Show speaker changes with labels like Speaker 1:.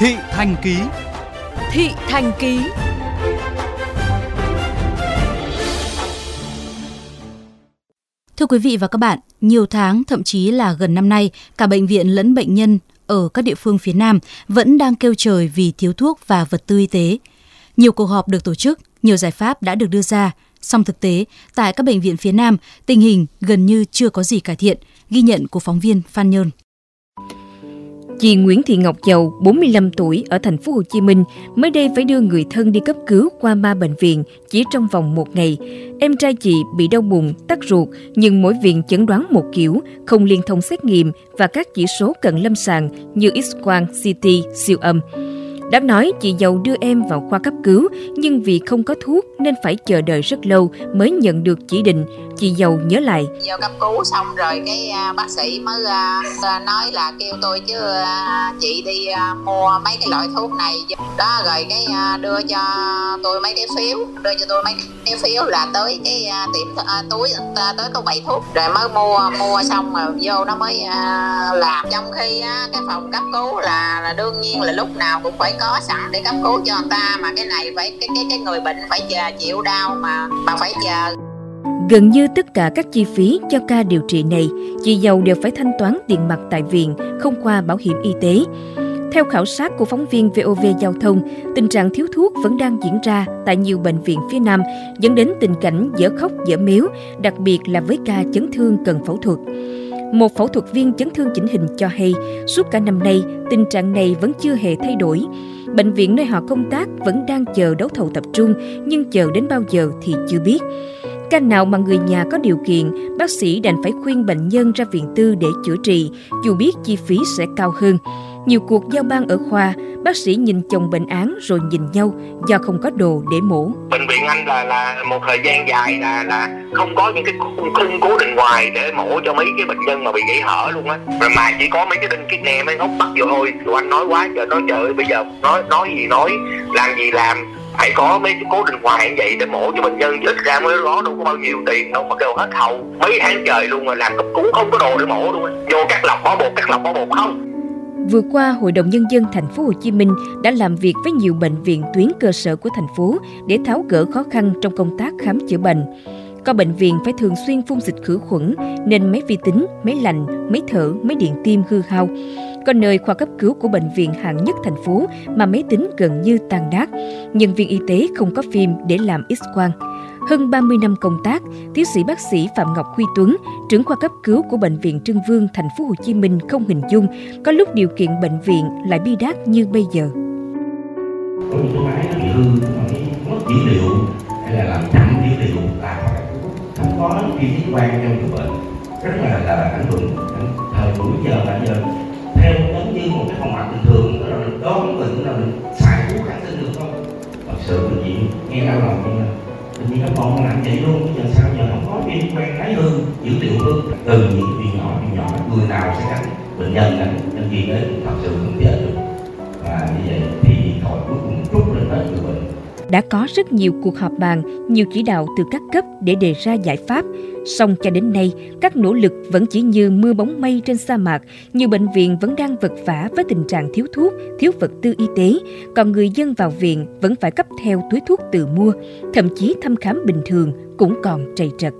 Speaker 1: Thị Thành Ký
Speaker 2: Thị Thành Ký Thưa quý vị và các bạn, nhiều tháng, thậm chí là gần năm nay, cả bệnh viện lẫn bệnh nhân ở các địa phương phía Nam vẫn đang kêu trời vì thiếu thuốc và vật tư y tế. Nhiều cuộc họp được tổ chức, nhiều giải pháp đã được đưa ra, song thực tế, tại các bệnh viện phía Nam, tình hình gần như chưa có gì cải thiện, ghi nhận của phóng viên Phan Nhơn.
Speaker 3: Chị Nguyễn Thị Ngọc Dầu, 45 tuổi ở thành phố Hồ Chí Minh, mới đây phải đưa người thân đi cấp cứu qua ba bệnh viện chỉ trong vòng một ngày. Em trai chị bị đau bụng, tắc ruột, nhưng mỗi viện chẩn đoán một kiểu, không liên thông xét nghiệm và các chỉ số cận lâm sàng như X-quang, CT, siêu âm. Đáng nói chị Dầu đưa em vào khoa cấp cứu nhưng vì không có thuốc nên phải chờ đợi rất lâu mới nhận được chỉ định. Chị giàu nhớ lại.
Speaker 4: Vô cấp cứu xong rồi cái uh, bác sĩ mới uh, nói là kêu tôi chứ uh, chị đi uh, mua mấy cái loại thuốc này đó rồi cái uh, đưa cho tôi mấy cái phiếu. Đưa cho tôi mấy cái phiếu là tới cái uh, tiệm uh, túi uh, tới có bảy thuốc. Rồi mới mua mua xong rồi vô nó mới uh, làm. Trong khi uh, cái phòng cấp cứu là, là đương nhiên là lúc nào cũng phải có sẵn để cấp cứu cho người ta. Mà cái này phải cái cái cái người bệnh phải chờ chịu đau mà mà phải chờ.
Speaker 3: Gần như tất cả các chi phí cho ca điều trị này, chị giàu đều phải thanh toán tiền mặt tại viện, không qua bảo hiểm y tế. Theo khảo sát của phóng viên VOV Giao thông, tình trạng thiếu thuốc vẫn đang diễn ra tại nhiều bệnh viện phía Nam, dẫn đến tình cảnh dở khóc dở miếu, đặc biệt là với ca chấn thương cần phẫu thuật. Một phẫu thuật viên chấn thương chỉnh hình cho hay, suốt cả năm nay, tình trạng này vẫn chưa hề thay đổi. Bệnh viện nơi họ công tác vẫn đang chờ đấu thầu tập trung, nhưng chờ đến bao giờ thì chưa biết. Ca nào mà người nhà có điều kiện, bác sĩ đành phải khuyên bệnh nhân ra viện tư để chữa trị, dù biết chi phí sẽ cao hơn. Nhiều cuộc giao ban ở khoa, bác sĩ nhìn chồng bệnh án rồi nhìn nhau do không có đồ để mổ.
Speaker 5: Bệnh viện anh là là một thời gian dài là là không có những cái khung, khung cố định ngoài để mổ cho mấy cái bệnh nhân mà bị gãy hở luôn á. Rồi mà chỉ có mấy cái đinh cái nè mấy ngóc bắt vô thôi. Tụi anh nói quá trời nói trời bây giờ nói nói gì nói, làm gì làm phải có mấy cái cố định hoài như vậy để mổ cho bệnh nhân chứ ít ra mới đó đâu có bao nhiêu tiền đâu mà kêu hết hậu. Mấy tháng trời luôn rồi làm cấp cứu không có đồ để mổ luôn vô cắt lọc bỏ bột cắt lọc bỏ bột không.
Speaker 3: Vừa qua, Hội đồng nhân dân thành phố Hồ Chí Minh đã làm việc với nhiều bệnh viện tuyến cơ sở của thành phố để tháo gỡ khó khăn trong công tác khám chữa bệnh. Có bệnh viện phải thường xuyên phun xịt khử khuẩn nên máy vi tính, máy lạnh, máy thở, máy điện tim hư hao. Có nơi khoa cấp cứu của bệnh viện hạng nhất thành phố mà máy tính gần như tan đát. Nhân viên y tế không có phim để làm x-quang. Hơn 30 năm công tác, tiến sĩ bác sĩ Phạm Ngọc Huy Tuấn, trưởng khoa cấp cứu của bệnh viện Trưng Vương thành phố Hồ Chí Minh không hình dung có lúc điều kiện bệnh viện lại bi đát như bây giờ.
Speaker 6: Có những cái máy nó bị hư, mất dữ liệu hay là làm chậm dữ liệu là không có chi tiết quan trong người bệnh rất là là ảnh hưởng thời buổi giờ là giờ. Theo giống như một cái phòng mạch bình thường, đó là mình đón bệnh là mình xài thuốc kháng sinh được không? Thật sự bệnh viện nghe đau lòng nhưng mà bệnh viện nó còn làm vậy luôn, bây giờ sao giờ không có liên quan thái hư dữ liệu hư từ những chuyện nhỏ chuyện nhỏ, người nào sẽ gánh bệnh nhân này nhân viên đấy, thật sự không chết được và như vậy thì thôi cuối cùng
Speaker 3: đã có rất nhiều cuộc họp bàn, nhiều chỉ đạo từ các cấp để đề ra giải pháp. Song cho đến nay, các nỗ lực vẫn chỉ như mưa bóng mây trên sa mạc. Nhiều bệnh viện vẫn đang vật vả với tình trạng thiếu thuốc, thiếu vật tư y tế. Còn người dân vào viện vẫn phải cấp theo túi thuốc tự mua. Thậm chí thăm khám bình thường cũng còn trầy trật.